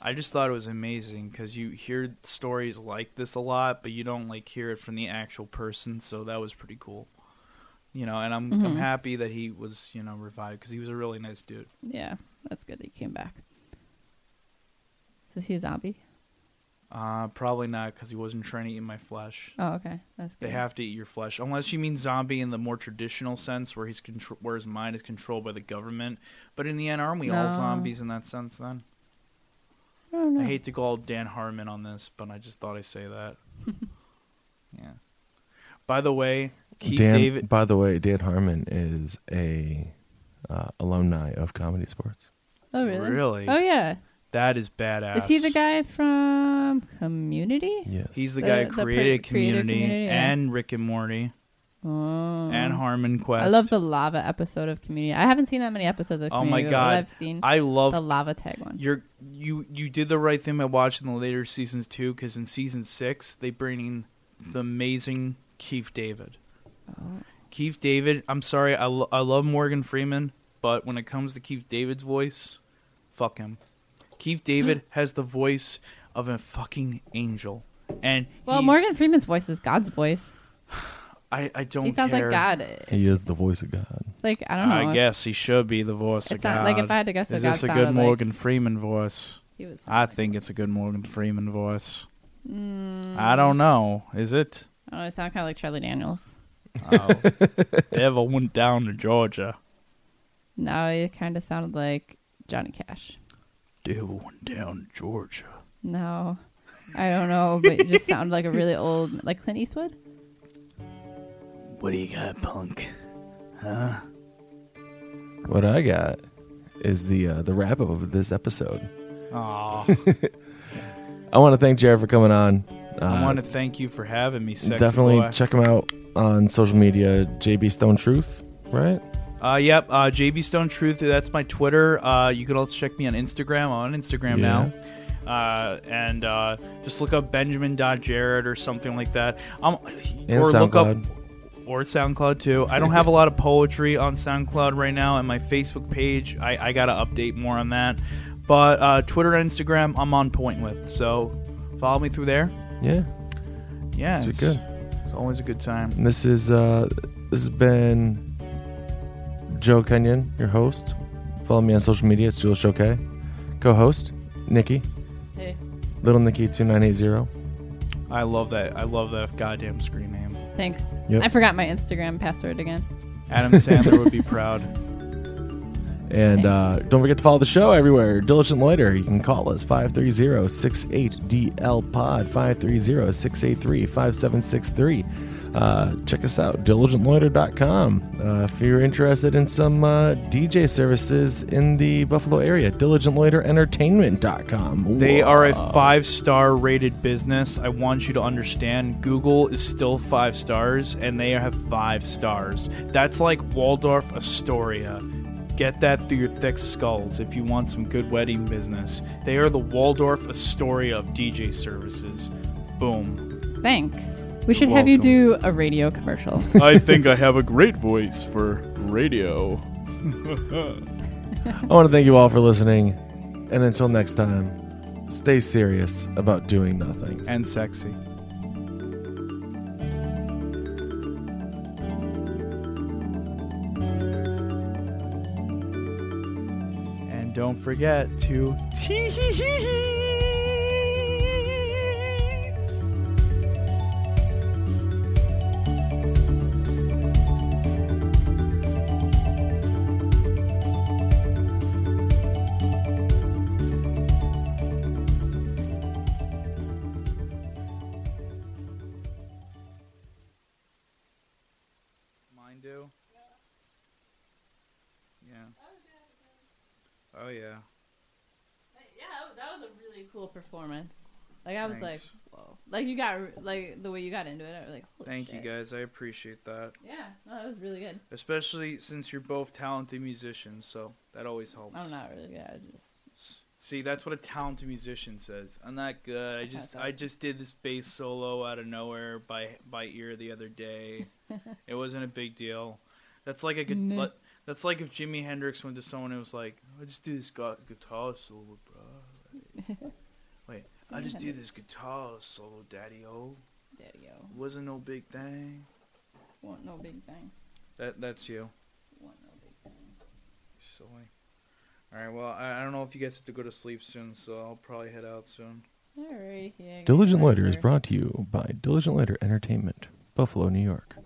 [SPEAKER 2] I just thought it was amazing because you hear stories like this a lot, but you don't like hear it from the actual person. So that was pretty cool, you know. And I'm I'm
[SPEAKER 3] Mhm.
[SPEAKER 2] happy that he was you know revived because he was a really nice dude.
[SPEAKER 3] Yeah, that's good that he came back. So is he a zombie?
[SPEAKER 2] Uh, probably not because he wasn't trying to eat my flesh.
[SPEAKER 3] Oh, okay, that's good.
[SPEAKER 2] They have to eat your flesh, unless you mean zombie in the more traditional sense, where he's contr- where his mind is controlled by the government. But in the end, aren't we all zombies in that sense? Then
[SPEAKER 3] I don't know.
[SPEAKER 2] I hate to call Dan Harmon on this, but I just thought I'd say that. [laughs] yeah. By the way, Keith
[SPEAKER 1] Dan,
[SPEAKER 2] David.
[SPEAKER 1] by the way, Dan Harmon is a uh, alumni of ComedySportz.
[SPEAKER 3] Oh, really?
[SPEAKER 2] Really?
[SPEAKER 3] Oh, yeah.
[SPEAKER 2] That is badass.
[SPEAKER 3] Is he the guy from Community?
[SPEAKER 1] Yes.
[SPEAKER 2] He's the,
[SPEAKER 3] The-
[SPEAKER 2] guy who
[SPEAKER 3] the pre-
[SPEAKER 2] created
[SPEAKER 3] created
[SPEAKER 2] Community,
[SPEAKER 3] Community, yeah.
[SPEAKER 2] and Rick and Morty
[SPEAKER 3] Oh.
[SPEAKER 2] and Harmon Quest.
[SPEAKER 3] I love the lava episode of Community. I haven't seen that many episodes of
[SPEAKER 2] Oh
[SPEAKER 3] Community.
[SPEAKER 2] my
[SPEAKER 3] but
[SPEAKER 2] God.
[SPEAKER 3] I've seen
[SPEAKER 2] I love
[SPEAKER 3] the lava tag one.
[SPEAKER 2] You're you you did the right thing by watching the later seasons too, because in season six they bring in the amazing Keith David.
[SPEAKER 3] Oh.
[SPEAKER 2] Keith David, I'm sorry, I, lo- I love Morgan Freeman, but when it comes to Keith David's voice, fuck him. Keith David [gasps] has the voice of a fucking angel, and
[SPEAKER 3] Well,
[SPEAKER 2] he's-
[SPEAKER 3] Morgan Freeman's voice is God's voice. [sighs] [sighs] [sighs]
[SPEAKER 2] I I don't
[SPEAKER 3] He sounds
[SPEAKER 2] care.
[SPEAKER 3] like God.
[SPEAKER 1] He is the voice of God.
[SPEAKER 3] Like I don't know.
[SPEAKER 2] I guess he should be the voice
[SPEAKER 3] it's
[SPEAKER 2] of
[SPEAKER 3] not
[SPEAKER 2] God.
[SPEAKER 3] like if I had to guess,
[SPEAKER 2] is
[SPEAKER 3] what
[SPEAKER 2] this
[SPEAKER 3] God
[SPEAKER 2] a good
[SPEAKER 3] sounded like,
[SPEAKER 2] Morgan Freeman voice?
[SPEAKER 3] he would
[SPEAKER 2] I
[SPEAKER 3] sound
[SPEAKER 2] think it's a good Morgan Freeman voice.
[SPEAKER 3] Mm,
[SPEAKER 2] I don't know. Is it?
[SPEAKER 3] Oh, don't. It sounds kind of like Charlie Daniels.
[SPEAKER 2] Oh. [laughs] Ever went down to Georgia?
[SPEAKER 3] No, it kind of sounded like Johnny Cash.
[SPEAKER 2] Devil went down to Georgia.
[SPEAKER 3] No, I don't know, but it just [laughs] sounded like a really old, like Clint Eastwood.
[SPEAKER 2] What do you got, punk? Huh?
[SPEAKER 1] What I got is the uh, the wrap up of this episode.
[SPEAKER 2] Aw. [laughs]
[SPEAKER 1] I want to thank Jared for coming on.
[SPEAKER 2] I
[SPEAKER 1] Uh,
[SPEAKER 2] want to thank you for having me, sexy
[SPEAKER 1] definitely
[SPEAKER 2] boy.
[SPEAKER 1] check him out on social media. JB Stone Truth, right?
[SPEAKER 2] Uh, yep, uh, JB Stone Truth. That's my Twitter. Uh, you can also check me on Instagram. I'm on Instagram
[SPEAKER 1] Yeah.
[SPEAKER 2] now. Uh, and uh, just look up Benjamin.Jared or something like that. Um,
[SPEAKER 1] And
[SPEAKER 2] or look up
[SPEAKER 1] SoundCloud.
[SPEAKER 2] Or SoundCloud too. I don't have a lot of poetry on SoundCloud right now, and my Facebook page, I, I got to update more on that. But uh, Twitter and Instagram, I'm on point with. So follow me through there.
[SPEAKER 1] Yeah,
[SPEAKER 2] Yeah,
[SPEAKER 1] it's
[SPEAKER 2] it's,
[SPEAKER 1] good.
[SPEAKER 2] it's always a good time.
[SPEAKER 1] And this is uh, this has been Joe Kenyon, your host. Follow me on social media. It's Jules Choquet. Co-host Nikki,
[SPEAKER 3] Hey,
[SPEAKER 1] Little Nikki two nine eight zero.
[SPEAKER 2] I love that. I love that goddamn screen name.
[SPEAKER 3] Thanks.
[SPEAKER 1] Yep.
[SPEAKER 3] I forgot my Instagram password again.
[SPEAKER 2] Adam Sandler would be proud.
[SPEAKER 1] And uh, don't forget to follow the show everywhere. Diligent Loiter. You can call us 530-68DL pod 530-683-5763. Uh, check us out, diligentloiter.com. Uh, if you're interested in some uh, DJ services in the Buffalo area, diligentloiterentertainment.com.
[SPEAKER 2] They are a five star rated business. I want you to understand Google is still five stars and they have five stars. That's like Waldorf Astoria. Get that through your thick skulls if you want some good wedding business. They are the Waldorf Astoria of DJ services. Boom.
[SPEAKER 3] Thanks. We should have you do a radio commercial. [laughs]
[SPEAKER 2] I think I have a great voice for radio.
[SPEAKER 1] I want to thank you all for listening. And until next time, stay serious about doing nothing.
[SPEAKER 2] And sexy. And don't forget to tee Mine Oh yeah.
[SPEAKER 3] yeah, that was a really cool performance. Like I was like,
[SPEAKER 2] Thanks.
[SPEAKER 3] whoa. Like you got like the way you got into it. I was like, Holy
[SPEAKER 2] Thank you guys. I appreciate that.
[SPEAKER 3] Yeah, no, that was really good.
[SPEAKER 2] Especially since you're both talented musicians, so that always helps.
[SPEAKER 3] I'm not really good. I just
[SPEAKER 2] See, that's what a talented musician says. I'm not good. I just I just did this bass solo out of nowhere by by ear the other day. [laughs] it wasn't a big deal. That's like a good.
[SPEAKER 3] Meh.
[SPEAKER 2] le- That's like if Jimi Hendrix went to someone and was like, "I just did this gu- guitar solo, bro." [laughs] Wait, I just did
[SPEAKER 3] Hendrix.
[SPEAKER 2] this guitar solo, daddy o.
[SPEAKER 3] Daddy o.
[SPEAKER 2] Wasn't no big thing.
[SPEAKER 3] Want no big thing.
[SPEAKER 2] That that's you.
[SPEAKER 3] Want no big thing.
[SPEAKER 2] Silly. All right. Well, I, I don't know if you guys have to go to sleep soon, so I'll probably head out soon.
[SPEAKER 3] All right. Yeah.
[SPEAKER 1] Diligent
[SPEAKER 3] get
[SPEAKER 1] Loiter is brought to you by Diligent Loiter Entertainment, Buffalo, New York.